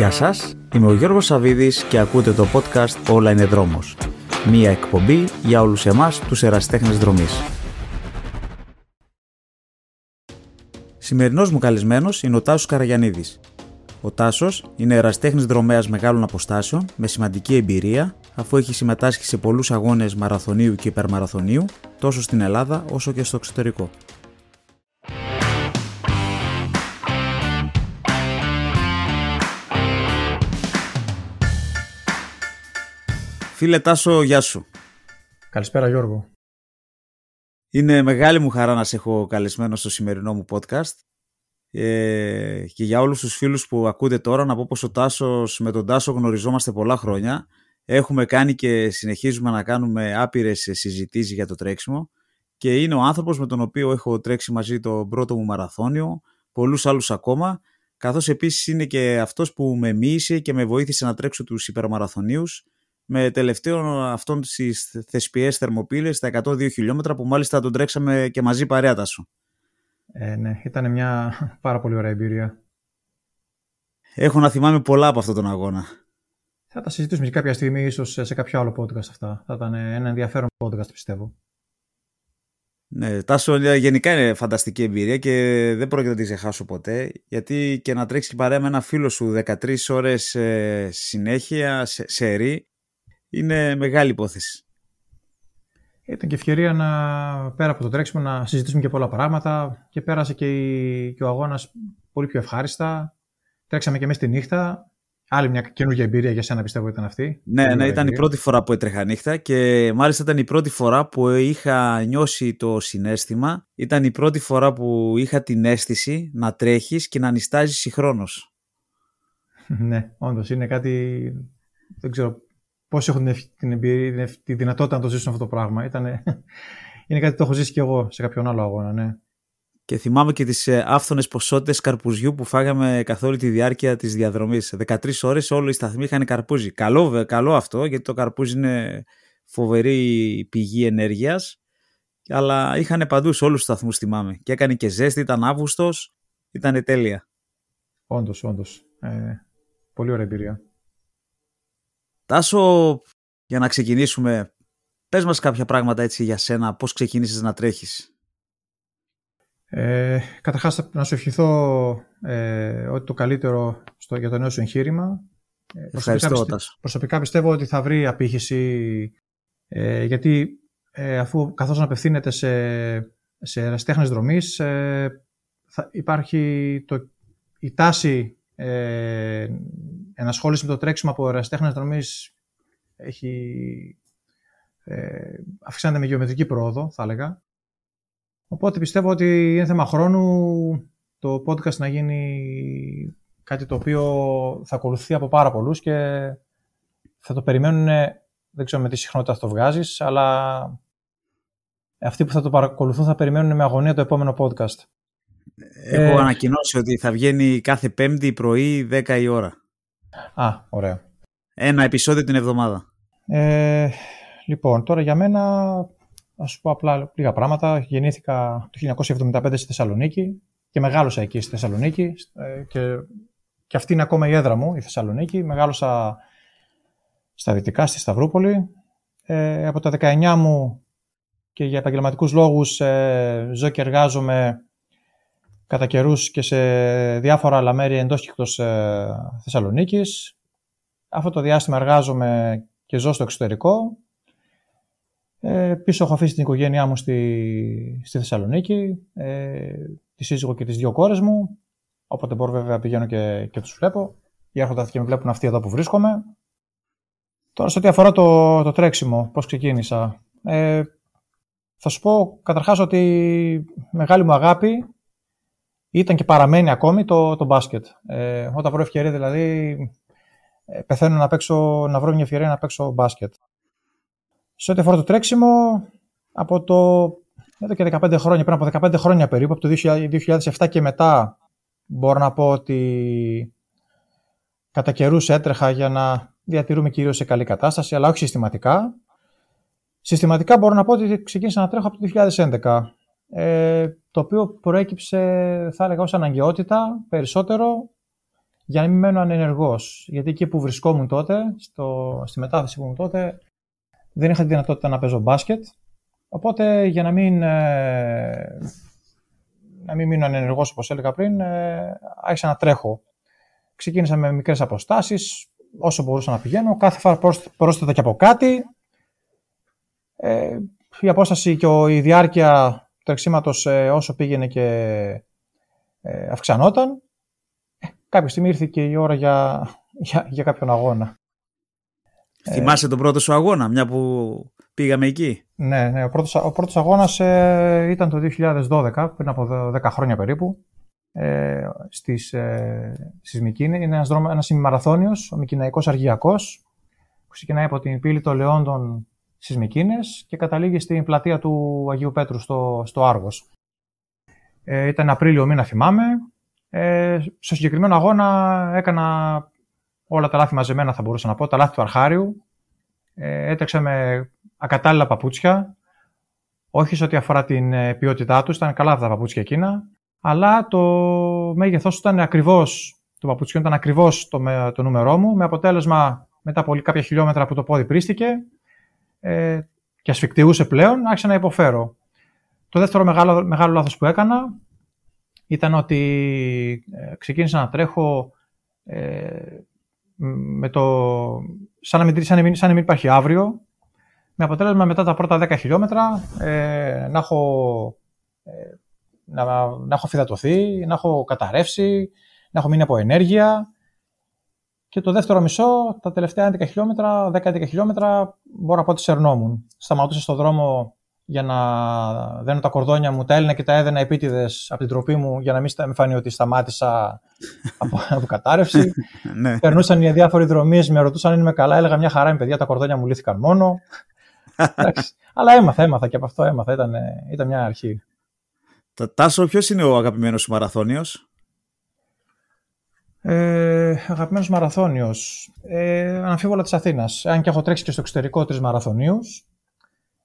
Γεια σας, είμαι ο Γιώργος Σαβίδης και ακούτε το podcast «Όλα είναι δρόμος». Μία εκπομπή για όλους εμάς τους εραστέχνες δρομής. Σημερινός μου καλεσμένος είναι ο Τάσος Καραγιανίδης. Ο Τάσος είναι εραστέχνης δρομέας μεγάλων αποστάσεων με σημαντική εμπειρία αφού έχει συμμετάσχει σε πολλούς αγώνες μαραθωνίου και υπερμαραθωνίου τόσο στην Ελλάδα όσο και στο εξωτερικό. Φίλε Τάσο, γεια σου. Καλησπέρα Γιώργο. Είναι μεγάλη μου χαρά να σε έχω καλεσμένο στο σημερινό μου podcast. Ε, και για όλους τους φίλους που ακούτε τώρα να πω πως ο Τάσος με τον Τάσο γνωριζόμαστε πολλά χρόνια. Έχουμε κάνει και συνεχίζουμε να κάνουμε άπειρες συζητήσεις για το τρέξιμο και είναι ο άνθρωπος με τον οποίο έχω τρέξει μαζί το πρώτο μου μαραθώνιο, πολλούς άλλους ακόμα, καθώς επίσης είναι και αυτός που με μίλησε και με βοήθησε να τρέξω τους υπερμαραθωνίους με τελευταίο αυτόν στι θεσπιές Θερμοπύλες στα 102 χιλιόμετρα που μάλιστα τον τρέξαμε και μαζί παρέα σου. Ε, ναι, ήταν μια πάρα πολύ ωραία εμπειρία. Έχω να θυμάμαι πολλά από αυτόν τον αγώνα. Θα τα συζητήσουμε και κάποια στιγμή, ίσως σε κάποιο άλλο podcast αυτά. Θα ήταν ένα ενδιαφέρον podcast, πιστεύω. Ναι, Τάσο, γενικά είναι φανταστική εμπειρία και δεν πρόκειται να τη ξεχάσω ποτέ. Γιατί και να τρέξει παρέα με ένα φίλο σου 13 ώρες ε, συνέχεια, σε, σε ρί, είναι μεγάλη υπόθεση. Ήταν και ευκαιρία να, πέρα από το τρέξιμο να συζητήσουμε και πολλά πράγματα και πέρασε και, και ο αγώνας πολύ πιο ευχάριστα. Τρέξαμε και μέσα στη νύχτα. Άλλη μια καινούργια εμπειρία για σένα πιστεύω ήταν αυτή. Ναι, ναι, ήταν η πρώτη φορά που έτρεχα νύχτα και μάλιστα ήταν η πρώτη φορά που είχα νιώσει το συνέστημα. Ήταν η πρώτη φορά που είχα την αίσθηση να τρέχεις και να νιστάζεις συγχρόνως. ναι, όντως είναι κάτι, δεν ξέρω Πόσοι έχουν την εμπειρία, τη δυνατότητα να το ζήσουν αυτό το πράγμα. Ήτανε... Είναι κάτι που το έχω ζήσει και εγώ σε κάποιον άλλο αγώνα, ναι. Και θυμάμαι και τις ε, άφθονες ποσότητες καρπουζιού που φάγαμε καθ' όλη τη διάρκεια της διαδρομής. 13 ώρες όλοι οι σταθμοί είχαν καρπούζι. Καλό, καλό αυτό, γιατί το καρπούζι είναι φοβερή πηγή ενέργειας. Αλλά είχαν παντού σε όλους τους σταθμούς θυμάμαι. Και έκανε και ζέστη, ήταν Αύγουστος, ήταν τέλεια. Όντως, όντως. Ε, πολύ ωραία εμπειρία. Τάσο, για να ξεκινήσουμε, πες μας κάποια πράγματα έτσι για σένα, πώς ξεκίνησες να τρέχεις. Ε, καταρχάς να σου ευχηθώ ε, ότι το καλύτερο στο, για το νέο σου εγχείρημα. Ε, Ευχαριστώ, προσωπικά, Τάσο. Προσωπικά πιστεύω ότι θα βρει απήχηση ε, γιατί ε, αφού καθώς απευθύνεται σε, σε ερασιτέχνες δρομής ε, θα υπάρχει το, η τάση ε, ενασχόληση με το τρέξιμο από ερασιτέχνες δρομής έχει, ε, αυξάνεται με γεωμετρική πρόοδο, θα έλεγα. Οπότε πιστεύω ότι είναι θέμα χρόνου το podcast να γίνει κάτι το οποίο θα ακολουθεί από πάρα πολλούς και θα το περιμένουν, δεν ξέρω με τι συχνότητα θα το βγάζεις, αλλά αυτοί που θα το παρακολουθούν θα περιμένουν με αγωνία το επόμενο podcast. Έχω ε, ανακοινώσει ότι θα βγαίνει κάθε πέμπτη πρωί 10 η ώρα. Α, ωραία. Ένα επεισόδιο την εβδομάδα. Ε, λοιπόν, τώρα για μένα, ας σου πω απλά λίγα πράγματα. Γεννήθηκα το 1975 στη Θεσσαλονίκη και μεγάλωσα εκεί στη Θεσσαλονίκη ε, και, και αυτή είναι ακόμα η έδρα μου, η Θεσσαλονίκη. Μεγάλωσα στα δυτικά, στη Σταυρούπολη. Ε, από τα 19 μου και για επαγγελματικούς λόγους ε, ζω και εργάζομαι κατά καιρούς και σε διάφορα άλλα μέρη εντός και εκτός ε, Θεσσαλονίκης. Αυτό το διάστημα εργάζομαι και ζω στο εξωτερικό. Ε, πίσω έχω αφήσει την οικογένειά μου στη, στη Θεσσαλονίκη, ε, τη σύζυγο και τις δύο κόρες μου, όποτε μπορώ βέβαια πηγαίνω και, και τους βλέπω. Ή έρχονται και με βλέπουν αυτοί εδώ που βρίσκομαι. Τώρα σε ό,τι αφορά το, το τρέξιμο, πώς ξεκίνησα. Ε, θα σου πω καταρχάς ότι μεγάλη μου αγάπη ήταν και παραμένει ακόμη το, το μπάσκετ. Ε, όταν βρω ευκαιρία δηλαδή, ε, πεθαίνω να, παίξω, να βρω μια ευκαιρία να παίξω μπάσκετ. Σε ό,τι αφορά το τρέξιμο, από το εδώ και 15 χρόνια, πριν από 15 χρόνια περίπου, από το 2007 και μετά, μπορώ να πω ότι κατά καιρούς έτρεχα για να διατηρούμε κυρίως σε καλή κατάσταση, αλλά όχι συστηματικά. Συστηματικά μπορώ να πω ότι ξεκίνησα να τρέχω από το 2011 ε, το οποίο προέκυψε, θα έλεγα, ως αναγκαιότητα περισσότερο, για να μην μένω ανενεργός. Γιατί εκεί που βρισκόμουν τότε, στο, στη μετάθεση που ήμουν τότε, δεν είχα τη δυνατότητα να παίζω μπάσκετ. Οπότε για να μην, ε, να μην μείνω ανενεργός όπως έλεγα πριν, ε, άρχισα να τρέχω. Ξεκίνησα με μικρές αποστάσεις, όσο μπορούσα να πηγαίνω. Κάθε φορά πρόσθετα και από κάτι. Ε, η απόσταση και η διάρκεια τρεξίματος ε, όσο πήγαινε και ε, αυξανόταν. Ε, κάποια στιγμή ήρθε και η ώρα για, για, για κάποιον αγώνα. Θυμάσαι τον πρώτο σου αγώνα, μια που πήγαμε εκεί; Ναι, ναι ο, πρώτος, ο πρώτος αγώνας ε, ήταν το 2012, πριν από 10 χρόνια περίπου, ε, στις, ε, στις Είναι ένας, δρόμος, ένας ημιμαραθώνιος, ο Μικυναϊκός Αργιακός, που ξεκινάει από την πύλη των Λεόντων στις Μικίνες και καταλήγει στην πλατεία του Αγίου Πέτρου στο, στο Άργος. Ε, ήταν Απρίλιο μήνα θυμάμαι. Ε, στο συγκεκριμένο αγώνα έκανα όλα τα λάθη μαζεμένα θα μπορούσα να πω, τα λάθη του Αρχάριου. Ε, έτρεξα με ακατάλληλα παπούτσια, όχι σε ό,τι αφορά την ε, ποιότητά τους, ήταν καλά αυτά τα παπούτσια εκείνα, αλλά το μέγεθός ήταν ακριβώς, το παπούτσιο ήταν ακριβώς το, το νούμερό μου, με αποτέλεσμα μετά από κάποια χιλιόμετρα που το πόδι πρίστηκε ε, και ασφικτιούσε πλέον, άρχισα να υποφέρω. Το δεύτερο μεγάλο, μεγάλο λάθος που έκανα ήταν ότι ε, ξεκίνησα να τρέχω ε, με το, σαν, να μην, σαν, να μην, σαν να μην υπάρχει αύριο, με αποτέλεσμα μετά τα πρώτα 10 χιλιόμετρα ε, να, έχω, ε, να, να έχω φυδατωθεί, να έχω καταρρεύσει, να έχω μείνει από ενέργεια. Και το δεύτερο μισό, τα τελευταία 11 χιλιόμετρα, 10-11 χιλιόμετρα, μπορώ να πω ότι σερνόμουν. Σταματούσα στον δρόμο για να δένω τα κορδόνια μου, τα έλυνα και τα έδαινα επίτηδες από την τροπή μου για να μην με φανεί ότι σταμάτησα από, από κατάρρευση. ναι. Περνούσαν οι διάφοροι δρομείς, με ρωτούσαν αν είμαι καλά. Έλεγα μια χαρά, είμαι παιδιά, τα κορδόνια μου λύθηκαν μόνο. Αλλά έμαθα, έμαθα και από αυτό έμαθα. Ήταν, ήταν μια αρχή. Τάσο, ποιος είναι ο αγαπημένος σου μαραθώνιος; Ε, αγαπημένος μαραθώνιος. Ε, αναμφίβολα της Αθήνας. Αν και έχω τρέξει και στο εξωτερικό τρεις μαραθωνίους.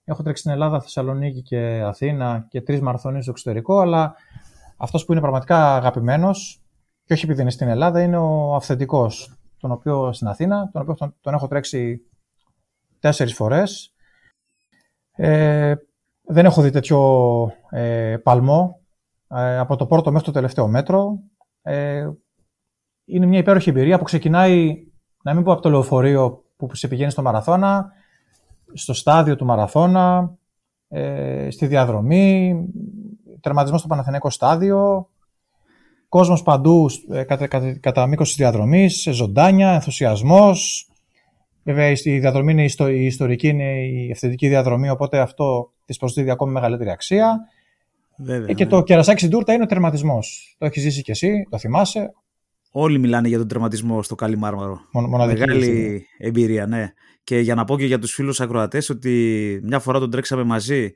Έχω τρέξει στην Ελλάδα, Θεσσαλονίκη και Αθήνα και τρεις μαραθώνιου στο εξωτερικό, αλλά αυτός που είναι πραγματικά αγαπημένος, και όχι επειδή είναι στην Ελλάδα, είναι ο αυθεντικός, τον οποίο στην Αθήνα, τον οποίο τον, έχω τρέξει τέσσερις φορές. Ε, δεν έχω δει τέτοιο ε, παλμό ε, από το πρώτο μέχρι το τελευταίο μέτρο. Ε, είναι μια υπέροχη εμπειρία που ξεκινάει, να μην πω από το λεωφορείο που σε πηγαίνει στο μαραθώνα, στο στάδιο του μαραθώνα, ε, στη διαδρομή, τερματισμός στο Παναθηναϊκό στάδιο, κόσμος παντού ε, κατά, κατά, κατά μήκος της διαδρομής, ζωντάνια, ενθουσιασμός. Βέβαια η διαδρομή είναι η, ιστορική, είναι η ευθετική διαδρομή, οπότε αυτό της προσδίδει ακόμη μεγαλύτερη αξία. Βέβαια, ε, και το κερασάκι στην τούρτα είναι ο τερματισμός. Το έχεις ζήσει κι εσύ, το θυμάσαι. Όλοι μιλάνε για τον τερματισμό στο Καλιμάρμαρο. Μεγάλη εμπειρία, ναι. Και για να πω και για τους φίλους ακροατές ότι μια φορά τον τρέξαμε μαζί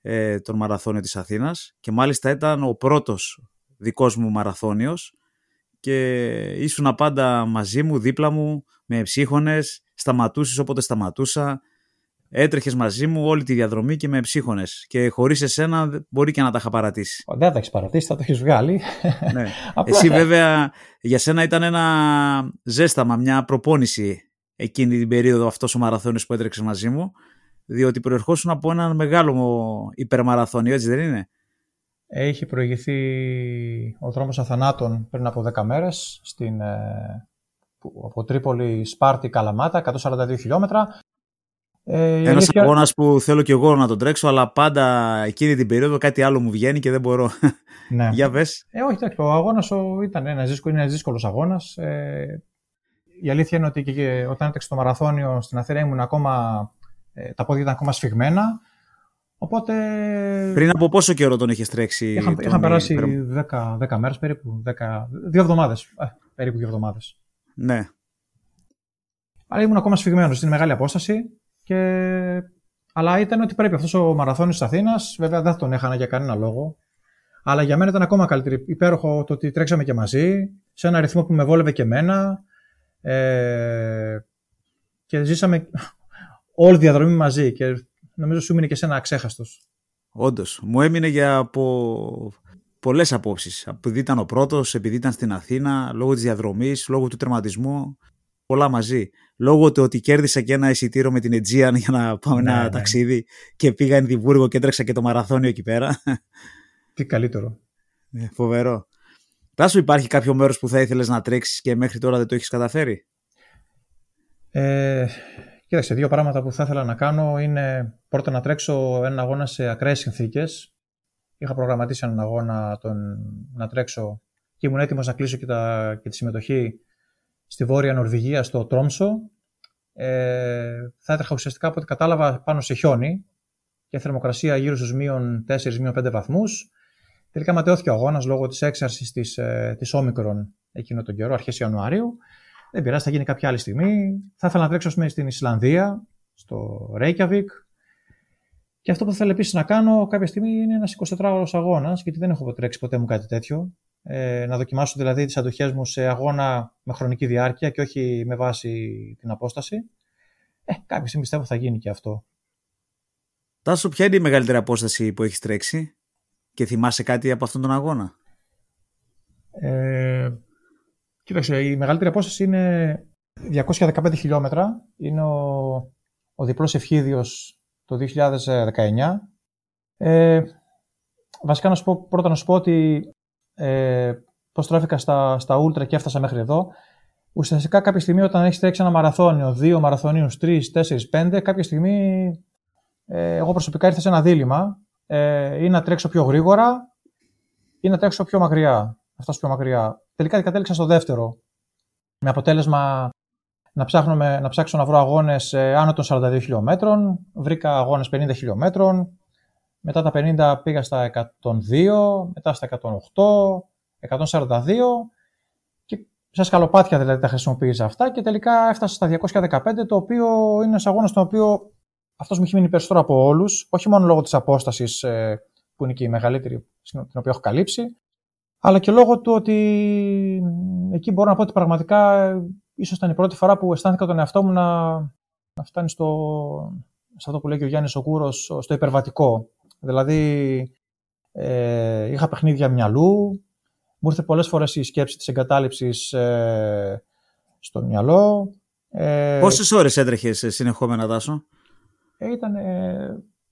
ε, τον μαραθώνιο της Αθήνας και μάλιστα ήταν ο πρώτος δικός μου μαραθώνιος και ήσουν πάντα μαζί μου, δίπλα μου, με ψύχωνες, σταματούσες όποτε σταματούσα, έτρεχες μαζί μου όλη τη διαδρομή και με ψύχωνες. Και χωρίς εσένα μπορεί και να τα είχα παρατήσει. Δεν τα έχεις παρατήσει, θα το έχεις βγάλει. Ναι. Εσύ, βέβαια, για σένα ήταν ένα ζέσταμα, μια προπόνηση εκείνη την περίοδο αυτός ο μαραθώνιος που έτρεξε μαζί μου, διότι προερχόσουν από έναν μεγάλο υπερμαραθώνιο, έτσι δεν είναι; Έχει προηγηθεί ο δρόμος αθανάτων πριν από 10 μέρες στην, ε, από Τρίπολη, Σπάρτη, Καλαμάτα, 142 χιλιόμετρα. Ε, Ένας αλήθεια... αγώνας που θέλω και εγώ να τον τρέξω, αλλά πάντα εκείνη την περίοδο κάτι άλλο μου βγαίνει και δεν μπορώ. Ναι. Για πες. Ε, όχι, ο αγώνας ήταν ένα δύσκολο, δύσκολος αγώνας. Ε, η αλήθεια είναι ότι και όταν έτρεξε το μαραθώνιο στην Αθήνα ήμουν ακόμα, ε, τα πόδια ήταν ακόμα σφιγμένα. Οπότε... Πριν από πόσο καιρό τον έχει τρέξει, Είχαν, είχαν περάσει 10, 10 μέρες περίπου. 10, δύο εβδομάδες. Ε, περίπου δύο εβδομάδες. Ναι. Αλλά ήμουν ακόμα σφιγμένος. στην μεγάλη απόσταση. Και... Αλλά ήταν ότι πρέπει αυτός ο μαραθώνιος της Αθήνας. Βέβαια δεν θα τον έχανα για κανένα λόγο. Αλλά για μένα ήταν ακόμα καλύτερο. Υπέροχο το ότι τρέξαμε και μαζί, σε ένα ρυθμό που με βόλευε και εμένα. Ε, και ζήσαμε όλη τη διαδρομή μαζί και νομίζω σου έμεινε και σε ένα αξέχαστος. Όντως. Μου έμεινε για από πολλές απόψεις. Επειδή ήταν ο πρώτος, επειδή ήταν στην Αθήνα, λόγω της διαδρομής, λόγω του τερματισμού. Πολλά μαζί. Λόγω του ότι κέρδισα και ένα εισιτήριο με την Aegean για να πάμε ναι, ένα ναι. ταξίδι και πήγα Ενδιβούργο και έτρεξα και το μαραθώνιο εκεί πέρα. Τι καλύτερο. Ναι, φοβερό. Τάσου υπάρχει κάποιο μέρος που θα ήθελες να τρέξεις και μέχρι τώρα δεν το έχεις καταφέρει; Ε, κοίταξε, δύο πράγματα που θα ήθελα να κάνω είναι πρώτα να τρέξω ένα αγώνα σε ακραίες συνθήκες. Είχα προγραμματίσει έναν αγώνα τον, να τρέξω και ήμουν έτοιμος να κλείσω και, τα, και τη συμμετοχή στη Βόρεια Νορβηγία, στο Τρόμσο. Ε, θα έτρεχα ουσιαστικά από ό,τι κατάλαβα πάνω σε χιόνι και θερμοκρασία γύρω στους μείον 4-5 βαθμούς. Τελικά ματαιώθηκε ο αγώνας λόγω της έξαρσης της ε, της Όμικρον εκείνο τον καιρό, αρχές Ιανουαρίου. Δεν πειράζει, θα γίνει κάποια άλλη στιγμή. Θα ήθελα να τρέξω πούμε, στην Ισλανδία, στο Reykjavik. Και αυτό που θέλω επίσης να κάνω κάποια στιγμή είναι ένα 24ωρο αγώνας, γιατί δεν έχω τρέξει ποτέ μου κάτι τέτοιο. Ε, να δοκιμάσω δηλαδή τις αντοχές μου σε αγώνα με χρονική διάρκεια και όχι με βάση την απόσταση. Ε, κάποια στιγμή πιστεύω θα γίνει και αυτό. Τάσο, ποια είναι η μεγαλύτερη απόσταση που έχεις τρέξει και θυμάσαι κάτι από αυτόν τον αγώνα; Ε, κοίταξε, η μεγαλύτερη απόσταση είναι 215 χιλιόμετρα. Είναι ο, ο διπλός ευχίδιος το 2019. Ε, βασικά να σου πω, πρώτα να σου πω ότι ε, πώς τράφηκα στα, στα Ultra και έφτασα μέχρι εδώ. Ουσιαστικά κάποια στιγμή όταν έχεις τρέξει ένα μαραθώνιο, δύο μαραθωνίους, τρεις, τέσσερις, πέντε, κάποια στιγμή ε, εγώ προσωπικά ήρθα σε ένα δίλημα ε, ή να τρέξω πιο γρήγορα ή να τρέξω πιο μακριά. Αυτός πιο μακριά. Τελικά κατέληξα στο δεύτερο. Με αποτέλεσμα να, ψάχνω, να ψάξω να βρω αγώνες ε, άνω των 42 χιλιόμετρων. Βρήκα αγώνες 50 χιλιόμετρων. Μετά τα 50 πήγα στα 102, μετά στα 108, 142 και σε σκαλοπάτια δηλαδή τα χρησιμοποίησα αυτά και τελικά έφτασα στα 215 το οποίο είναι ένας αγώνας στον οποίο αυτός μου έχει μείνει περισσότερο από όλους, όχι μόνο λόγω της απόστασης ε, που είναι και η μεγαλύτερη την οποία έχω καλύψει, αλλά και λόγω του ότι εκεί μπορώ να πω ότι πραγματικά ε, ίσως ήταν η πρώτη φορά που αισθάνθηκα τον εαυτό μου να, να φτάνει στο, σε αυτό που λέει και ο Γιάννης ο Κούρος, στο υπερβατικό. Δηλαδή, ε, είχα παιχνίδια μυαλού, μου ήρθε πολλές φορές η σκέψη της εγκατάλειψης ε, στο μυαλό. Ε, Πόσες ώρες έτρεχες συνεχόμενα, Τάσο; Ε, ήταν,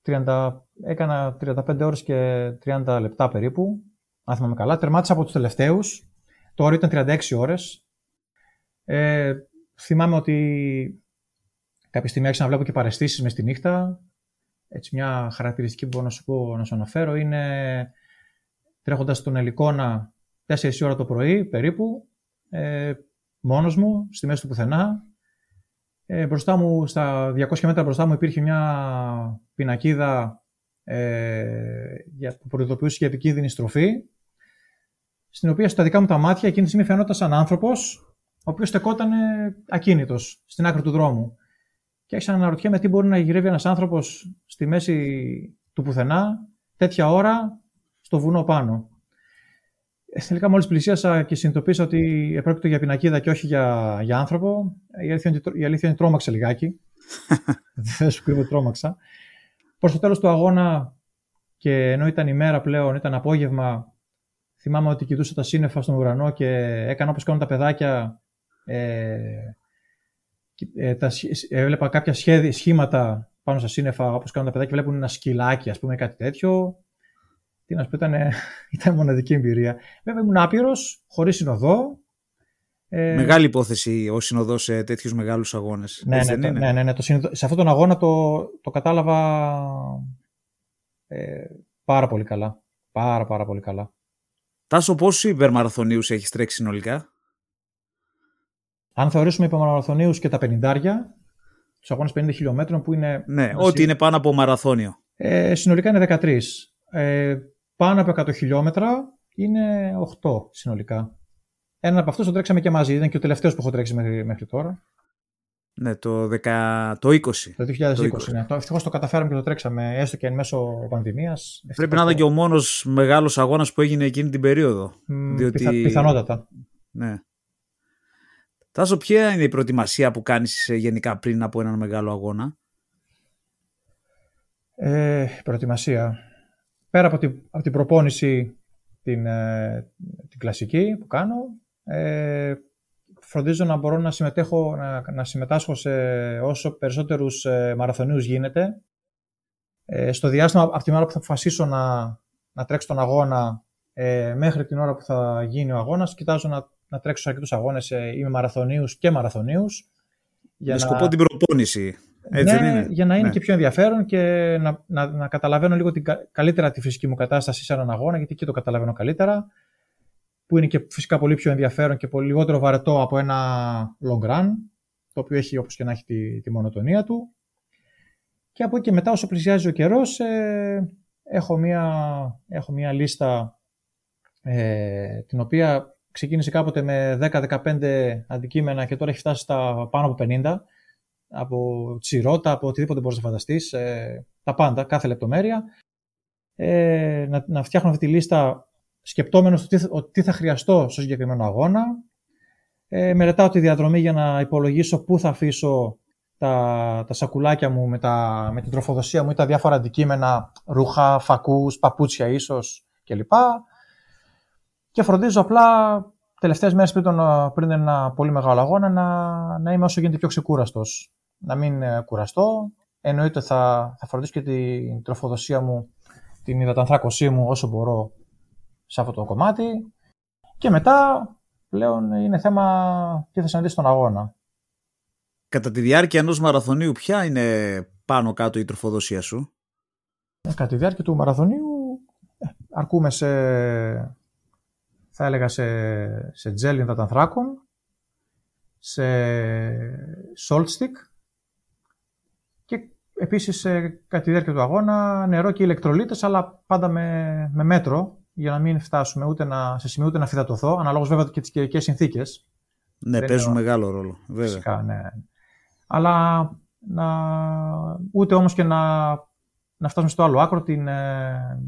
30, έκανα 35 ώρες και 30 λεπτά περίπου, αν θυμάμαι καλά. Τερμάτισα από τους τελευταίους. Το όριο ήταν 36 ώρες. Ε, θυμάμαι ότι κάποια στιγμή άρχισα να βλέπω και παρεστήσεις μες στη νύχτα. Έτσι, μια χαρακτηριστική που μπορώ να σου πω, να σου αναφέρω, είναι τρέχοντας τον Ελικόνα 4 ώρα το πρωί περίπου, ε, μόνος μου, στη μέση του πουθενά, ε, μπροστά μου, στα 200 μέτρα μπροστά μου υπήρχε μια πινακίδα ε, που προειδοποιούσε για επικίνδυνη στροφή, στην οποία στα δικά μου τα μάτια εκείνη τη στιγμή φαινόταν σαν άνθρωπος, ο οποίος στεκόταν ακίνητος στην άκρη του δρόμου. Και άρχισα να αναρωτιέμαι τι μπορεί να γυρεύει ένας άνθρωπος στη μέση του πουθενά, τέτοια ώρα, στο βουνό πάνω. Τελικά μόλις πλησίασα και συνειδητοποίησα ότι επρόκειτο για πινακίδα και όχι για, για άνθρωπο, η αλήθεια, είναι, η αλήθεια είναι τρόμαξα λιγάκι. Δεν σου κρύβω τρόμαξα. Προς το τέλος του αγώνα και ενώ ήταν ημέρα πλέον, ήταν απόγευμα, θυμάμαι ότι κοιτούσα τα σύννεφα στον ουρανό και έκανα όπως κάνουν τα παιδάκια. Ε, ε, τα, έβλεπα κάποια σχέδια, σχήματα πάνω στα σύννεφα, όπως κάνουν τα παιδάκια, βλέπουν ένα σκυλάκι, ας πούμε, κάτι τέτοιο τι να σου πω, ήταν, ήταν μοναδική εμπειρία. Βέβαια ήμουν άπειρος, χωρίς συνοδό. Ε... Μεγάλη υπόθεση ο συνοδός σε τέτοιους μεγάλους αγώνες. Ναι, ναι, ναι, ναι, ναι, ναι, το συνοδο... σε αυτόν τον αγώνα το, το κατάλαβα ε, πάρα πολύ καλά. Πάρα πάρα πολύ καλά. Τάσο, πόσου υπερμαραθωνίους έχεις τρέξει συνολικά; Αν θεωρήσουμε υπερμαραθωνίους και τα 50, τους αγώνες 50 χιλιόμετρων που είναι... Ναι, ό,τι είναι πάνω από μαραθώνιο. Ε, συνολικά είναι 13. Ε, πάνω από 100 χιλιόμετρα είναι 8 συνολικά. Ένα από αυτούς το τρέξαμε και μαζί. Ήταν και ο τελευταίος που έχω τρέξει μέχρι, μέχρι τώρα. Ναι, το, 10, το 20. Το 2020, το 20. ναι. Ευτυχώς το καταφέραμε και το τρέξαμε έστω και εν μέσω πανδημίας. Πρέπει να ήταν και ο μόνος μεγάλος αγώνας που έγινε εκείνη την περίοδο. Mm, διότι... πιθανότατα. Ναι. Τάσο, ποια είναι η προετοιμασία που κάνεις ε, γενικά πριν από έναν μεγάλο αγώνα; Ε, προετοιμασία πέρα από την, από την προπόνηση την, ε, την κλασική που κάνω. Ε, φροντίζω να μπορώ να συμμετέχω, να, να συμμετάσχω σε όσο περισσότερους ε, μαραθωνίους γίνεται. Ε, στο διάστημα από την ώρα που θα αποφασίσω να, να τρέξω τον αγώνα ε, μέχρι την ώρα που θα γίνει ο αγώνας, κοιτάζω να, να τρέξω σε αρκετούς αγώνες ε, ή με μαραθωνίους και μαραθωνίους. Για με σκοπό την προπόνηση. Έτσι ναι, είναι; για να είναι ναι. και πιο ενδιαφέρον και να, να, να καταλαβαίνω λίγο την, καλύτερα τη φυσική μου κατάσταση σε έναν αγώνα, γιατί εκεί το καταλαβαίνω καλύτερα. Που είναι και φυσικά πολύ πιο ενδιαφέρον και πολύ λιγότερο βαρετό από ένα long run, το οποίο έχει όπως και να έχει τη, τη μονοτονία του. Και από εκεί και μετά, όσο πλησιάζει ο καιρός, ε, έχω, μία, έχω μία λίστα ε, την οποία ξεκίνησε κάποτε με 10-15 αντικείμενα και τώρα έχει φτάσει στα πάνω από 50 από τσιρότα, από οτιδήποτε μπορείς να φανταστείς, ε, τα πάντα, κάθε λεπτομέρεια. Ε, να, να φτιάχνω αυτή τη λίστα σκεπτόμενος ότι, τι θα χρειαστώ στο συγκεκριμένο αγώνα. Ε, μελετάω τη διαδρομή για να υπολογίσω πού θα αφήσω τα, τα σακουλάκια μου με, τα, με την τροφοδοσία μου ή τα διάφορα αντικείμενα, ρούχα, φακούς, παπούτσια ίσως κλπ. Και φροντίζω απλά τελευταίες μέρες πριν, πριν ένα πολύ μεγάλο αγώνα να, να είμαι όσο γίνεται πιο ξεκούραστος να μην ε, κουραστώ. Εννοείται θα, θα φροντίσω και την τροφοδοσία μου, την υδατανθράκωσή μου όσο μπορώ σε αυτό το κομμάτι. Και μετά πλέον είναι θέμα τι θα συναντήσει στον αγώνα. Κατά τη διάρκεια ενός μαραθωνίου ποια είναι πάνω κάτω η τροφοδοσία σου; Ε, κατά τη διάρκεια του μαραθωνίου ε, αρκούμε σε, θα έλεγα σε, σε τζέλ υδατανθράκων, σε salt stick Επίσης, ε, κατά τη διάρκεια του αγώνα, νερό και ηλεκτρολίτες, αλλά πάντα με, με μέτρο, για να μην φτάσουμε ούτε να, σε σημείο ούτε να φυδατωθώ, αναλόγως βέβαια και τις καιρικέ συνθήκες. Ναι, Δεν παίζουν μεγάλο ρόλο. Βέβαια. Φυσικά, ναι. Αλλά να, ούτε όμως και να, να φτάσουμε στο άλλο άκρο την, ε,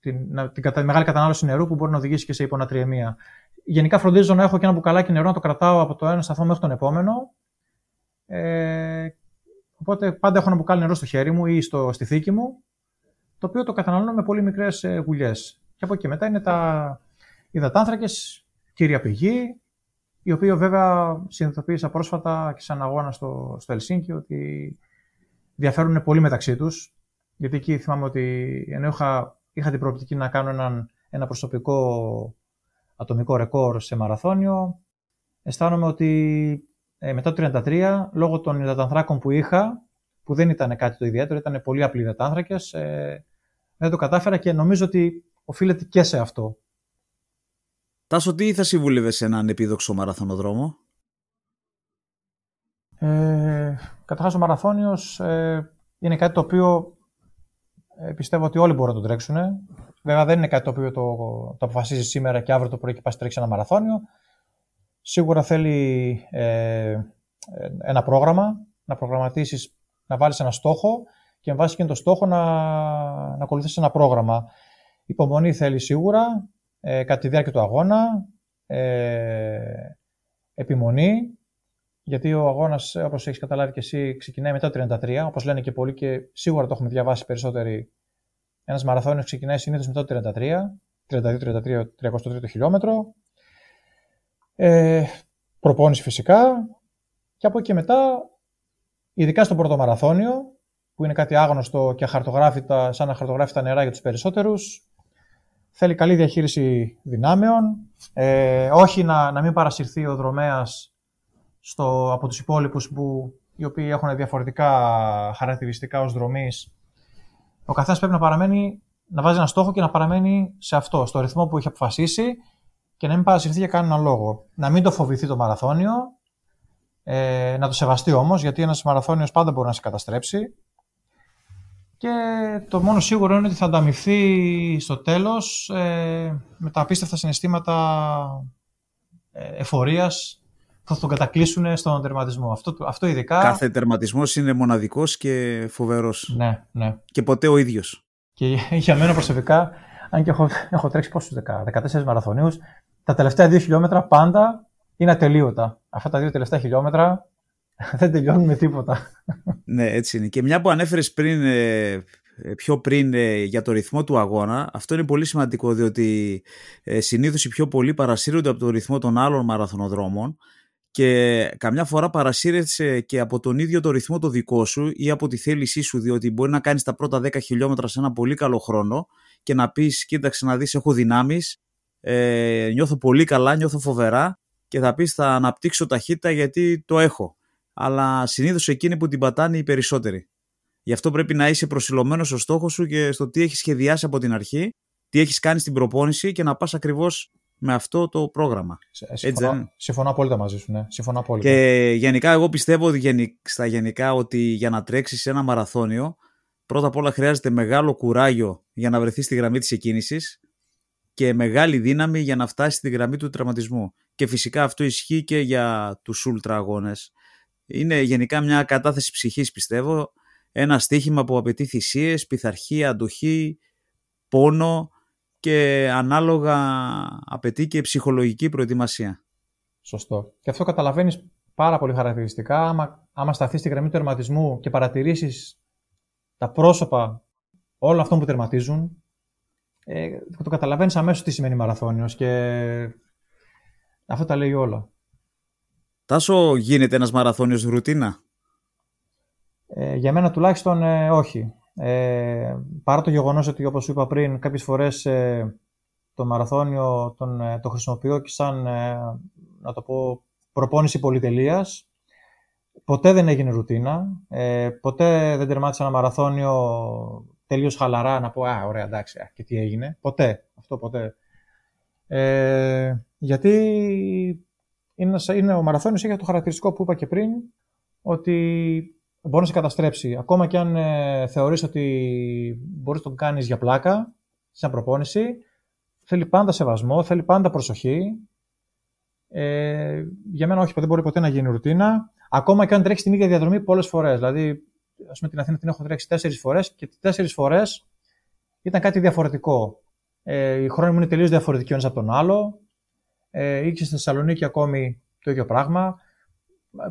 την, την, την, μεγάλη κατανάλωση νερού που μπορεί να οδηγήσει και σε υπονατριεμία. Γενικά φροντίζω να έχω και ένα μπουκαλάκι νερό να το κρατάω από το ένα σταθμό μέχρι τον επόμενο. Ε, Οπότε πάντα έχω ένα μπουκάλι νερό στο χέρι μου ή στο, στη θήκη μου, το οποίο το καταναλώνω με πολύ μικρές γουλιές. Και από εκεί μετά είναι τα υδατάνθρακες, κύρια πηγή, οι οποίοι βέβαια συνειδητοποίησα πρόσφατα και σαν αγώνα στο, στο Ελσίνκι ότι διαφέρουν πολύ μεταξύ τους. Γιατί εκεί θυμάμαι ότι ενώ είχα, είχα την προοπτική να κάνω έναν, ένα προσωπικό ατομικό ρεκόρ σε μαραθώνιο, αισθάνομαι ότι ε, μετά το 33, λόγω των υδατανθράκων που είχα, που δεν ήταν κάτι το ιδιαίτερο, ήταν πολύ απλοί υδατάνθρακες, ε, δεν το κατάφερα και νομίζω ότι οφείλεται και σε αυτό. Τάσο, τι θα συμβούλευε σε έναν επίδοξο μαραθωνοδρόμο; Ε, καταρχάς ο μαραθώνιος ε, είναι κάτι το οποίο ε, πιστεύω ότι όλοι μπορούν να το τρέξουν. Βέβαια δεν είναι κάτι το οποίο το, το αποφασίζεις σήμερα και αύριο το πρωί και πας τρέξεις ένα μαραθώνιο. Σίγουρα θέλει ε, ένα πρόγραμμα, να προγραμματίσεις, να βάλεις ένα στόχο και με βάση και το στόχο να, να ακολουθήσεις ένα πρόγραμμα. Υπομονή θέλει σίγουρα, ε, κατά τη διάρκεια του αγώνα, ε, επιμονή, γιατί ο αγώνας, όπως έχεις καταλάβει και εσύ, ξεκινάει μετά το 33, όπως λένε και πολλοί και σίγουρα το έχουμε διαβάσει περισσότεροι. Ένας μαραθώνιος ξεκινάει συνήθως μετά το 33, 32-33, 33 χιλιόμετρο. Ε, προπόνηση φυσικά. Και από εκεί μετά, ειδικά στο πρώτο μαραθώνιο, που είναι κάτι άγνωστο και αχαρτογράφητα, σαν αχαρτογράφητα νερά για τους περισσότερους, θέλει καλή διαχείριση δυνάμεων, ε, όχι να, να μην παρασυρθεί ο δρομέας στο, από τους υπόλοιπους που οι οποίοι έχουν διαφορετικά χαρακτηριστικά ως δρομής. Ο καθένας πρέπει να παραμένει, να βάζει ένα στόχο και να παραμένει σε αυτό, στο ρυθμό που έχει αποφασίσει και να μην παρασυρθεί για κανέναν λόγο. Να μην το φοβηθεί το μαραθώνιο, ε, να το σεβαστεί όμως, γιατί ένας μαραθώνιος πάντα μπορεί να σε καταστρέψει. Και το μόνο σίγουρο είναι ότι θα ανταμυφθεί στο τέλος ε, με τα απίστευτα συναισθήματα ε, εφορίας που θα τον κατακλείσουν στον τερματισμό. Αυτό, αυτό ειδικά. Κάθε τερματισμός είναι μοναδικός και φοβερός. Ναι, ναι. Και ποτέ ο ίδιος. Και για μένα προσωπικά, αν και έχω, έχω τρέξει πόσους 14 μαραθωνίους, τα τελευταία δύο χιλιόμετρα πάντα είναι ατελείωτα. Αυτά τα δύο τελευταία χιλιόμετρα δεν τελειώνουν με τίποτα. Ναι, έτσι είναι. Και μια που ανέφερες πριν ε, ε, πιο πριν ε, για το ρυθμό του αγώνα. Αυτό είναι πολύ σημαντικό διότι ε, συνήθως οι πιο πολλοί παρασύρονται από το ρυθμό των άλλων μαραθωνοδρόμων και καμιά φορά παρασύρεσαι και από τον ίδιο το ρυθμό το δικό σου ή από τη θέλησή σου διότι μπορεί να κάνεις τα πρώτα 10 χιλιόμετρα σε ένα πολύ καλό χρόνο και να πεις κοίταξε να δεις έχω δυνάμεις, ε, νιώθω πολύ καλά, νιώθω φοβερά και θα πεις θα αναπτύξω ταχύτητα γιατί το έχω. Αλλά συνήθως εκείνοι που την πατάνε οι περισσότεροι. Γι' αυτό πρέπει να είσαι προσιλωμένος στο στόχο σου και στο τι έχεις σχεδιάσει από την αρχή, τι έχεις κάνει στην προπόνηση και να πας ακριβώς με αυτό το πρόγραμμα. Συμφωνώ, Έτσι, συμφωνώ απόλυτα μαζί σου. Ναι. Συμφωνώ απόλυτα. Και γενικά, εγώ πιστεύω στα γενικά ότι για να τρέξεις ένα μαραθώνιο, πρώτα απ' όλα χρειάζεται μεγάλο κουράγιο για να βρεθείς στη γραμμή της εκκίνησης και μεγάλη δύναμη για να φτάσεις στη γραμμή του τραυματισμού. Και φυσικά αυτό ισχύει και για τους ούλτρα αγώνε. Είναι γενικά μια κατάθεση ψυχής πιστεύω ένα στοίχημα που απαιτεί θυσίες, πειθαρχία, αντοχή, πόνο και ανάλογα απαιτεί και ψυχολογική προετοιμασία. Σωστό. Και αυτό καταλαβαίνεις πάρα πολύ χαρακτηριστικά άμα, άμα σταθείς στη γραμμή του τερματισμού και παρατηρήσεις τα πρόσωπα όλων αυτών που τερματίζουν ε, το καταλαβαίνεις αμέσως τι σημαίνει μαραθώνιος και αυτό τα λέει όλα. Τάσο γίνεται ένας μαραθώνιος ρουτίνα; Ε, για μένα τουλάχιστον ε, όχι. Ε, παρά το γεγονός ότι όπως σου είπα πριν κάποιες φορές ε, το μαραθώνιο τον, ε, το χρησιμοποιώ και σαν να το πω προπόνηση πολυτελείας ποτέ δεν έγινε ρουτίνα ποτέ δεν τερμάτισα ένα μαραθώνιο τελείως χαλαρά να πω «Α, ωραία, εντάξει, και τι έγινε». Ποτέ, αυτό ποτέ. γιατί είναι, είναι, ο μαραθώνιος έχει το χαρακτηριστικό που είπα και πριν ότι μπορεί να σε καταστρέψει. Ακόμα και αν ε, θεωρείς ότι μπορείς να τον κάνεις για πλάκα, σαν προπόνηση, θέλει πάντα σεβασμό, θέλει πάντα προσοχή. Ε, για μένα όχι, δεν μπορεί ποτέ να γίνει ρουτίνα. Ακόμα και αν τρέχεις την ίδια διαδρομή πολλές φορές. Δηλαδή, ας πούμε την Αθήνα την έχω τρέξει τέσσερις φορές και τέσσερις φορές ήταν κάτι διαφορετικό. Ε, η χρόνη μου είναι τελείως διαφορετική ένας από τον άλλο. Ε, ή και στη Θεσσαλονίκη ακόμη το ίδιο πράγμα.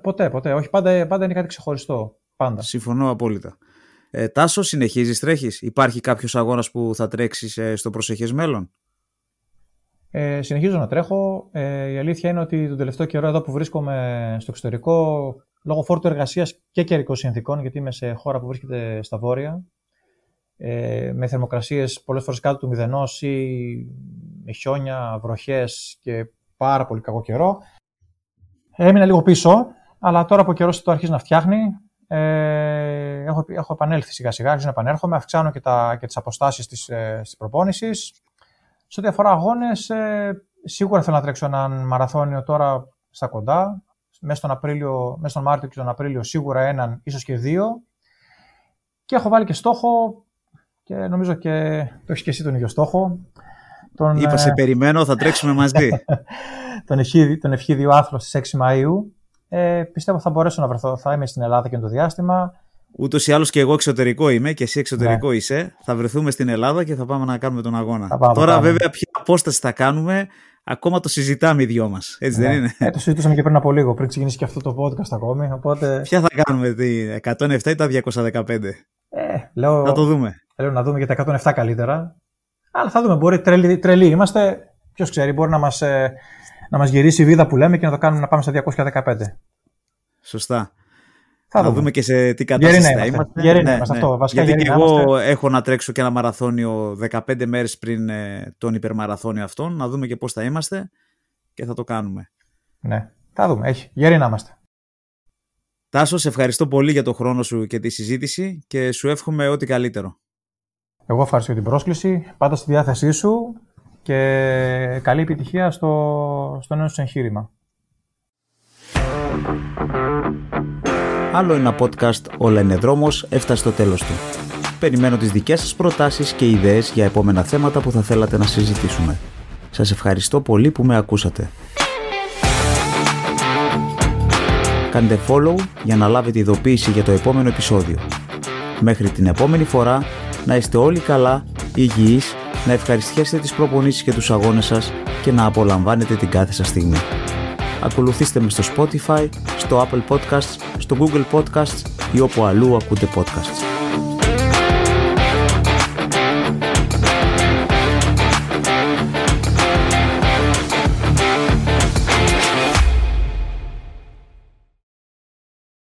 Ποτέ, ποτέ. Όχι, πάντα, πάντα είναι κάτι ξεχωριστό. Πάντα. Συμφωνώ απόλυτα. Ε, Τάσο, συνεχίζεις, τρέχεις; Υπάρχει κάποιος αγώνας που θα τρέξεις ε, στο προσεχές μέλλον; Ε, συνεχίζω να τρέχω. Ε, η αλήθεια είναι ότι τον τελευταίο καιρό εδώ που βρίσκομαι στο εξωτερικό, λόγω φόρτου εργασίας και καιρικών συνθήκων, γιατί είμαι σε χώρα που βρίσκεται στα βόρεια, ε, με θερμοκρασίες πολλές φορές κάτω του μηδενός ή με χιόνια, βροχές και πάρα πολύ κακό καιρό. Έμεινα λίγο πίσω, αλλά τώρα που ο καιρός το αρχίζει να φτιάχνει, ε, έχω, έχω επανέλθει σιγά σιγά, αρχίζω να επανέρχομαι, αυξάνω και, τα, και τις αποστάσεις της, ε, προπόνησης. Σε ό,τι αφορά αγώνες, ε, σίγουρα θέλω να τρέξω έναν μαραθώνιο τώρα στα κοντά. Μέσα στον, Απρίλιο, μέσα στον Μάρτιο και τον Απρίλιο σίγουρα έναν, ίσως και δύο. Και έχω βάλει και στόχο, και νομίζω και το έχεις και εσύ τον ίδιο στόχο. Τον, Είπα, σε ε, περιμένω, θα τρέξουμε μαζί. τον, ευχίδι, τον ευχίδιο άθλος στις 6 Μαΐου ε, πιστεύω θα μπορέσω να βρεθώ. Θα είμαι στην Ελλάδα και το διάστημα. Ούτως ή άλλως και εγώ εξωτερικό είμαι και εσύ εξωτερικό ναι. είσαι. Θα βρεθούμε στην Ελλάδα και θα πάμε να κάνουμε τον αγώνα. Τώρα, βέβαια, ποια απόσταση θα κάνουμε, ακόμα το συζητάμε οι δυο μας. Έτσι ναι. δεν είναι; Ε, το συζητούσαμε και πριν από λίγο, πριν ξεκινήσει και αυτό το podcast ακόμη. Οπότε... Ποια θα κάνουμε, τι, 107 ή τα 215. Ε, λέω, θα το δούμε. Λέω να δούμε για τα 107 καλύτερα. Αλλά θα δούμε. Μπορεί τρελοί, τρελοί είμαστε. Ποιος ξέρει, μπορεί να μας ε, να μας γυρίσει η βίδα που λέμε και να το κάνουμε να πάμε στα 215. Σωστά. Θα να δούμε. και σε τι κατάσταση θα είμαστε. Γερή ναι, είμαστε, ναι. αυτό. Βασικά Γιατί και εγώ έχω να τρέξω και ένα μαραθώνιο 15 μέρες πριν ε, τον υπερμαραθώνιο αυτόν, να δούμε και πώς θα είμαστε και θα το κάνουμε. Ναι, θα δούμε. Έχει. Γερή να είμαστε. Τάσος, σε ευχαριστώ πολύ για το χρόνο σου και τη συζήτηση και σου εύχομαι ό,τι καλύτερο. Εγώ ευχαριστώ για την πρόσκληση. Πάντα στη διάθεσή σου και καλή επιτυχία στο, στο νέο σου εγχείρημα. Άλλο ένα podcast «Όλα είναι δρόμος» έφτασε στο τέλος του. Περιμένω τις δικές σας προτάσεις και ιδέες για επόμενα θέματα που θα θέλατε να συζητήσουμε. Σας ευχαριστώ πολύ που με ακούσατε. Κάντε follow για να λάβετε ειδοποίηση για το επόμενο επεισόδιο. Μέχρι την επόμενη φορά να είστε όλοι καλά, υγιείς να ευχαριστιέσετε τις προπονήσεις και τους αγώνες σας και να απολαμβάνετε την κάθε σας στιγμή. Ακολουθήστε με στο Spotify, στο Apple Podcasts, στο Google Podcasts ή όπου αλλού ακούτε podcasts.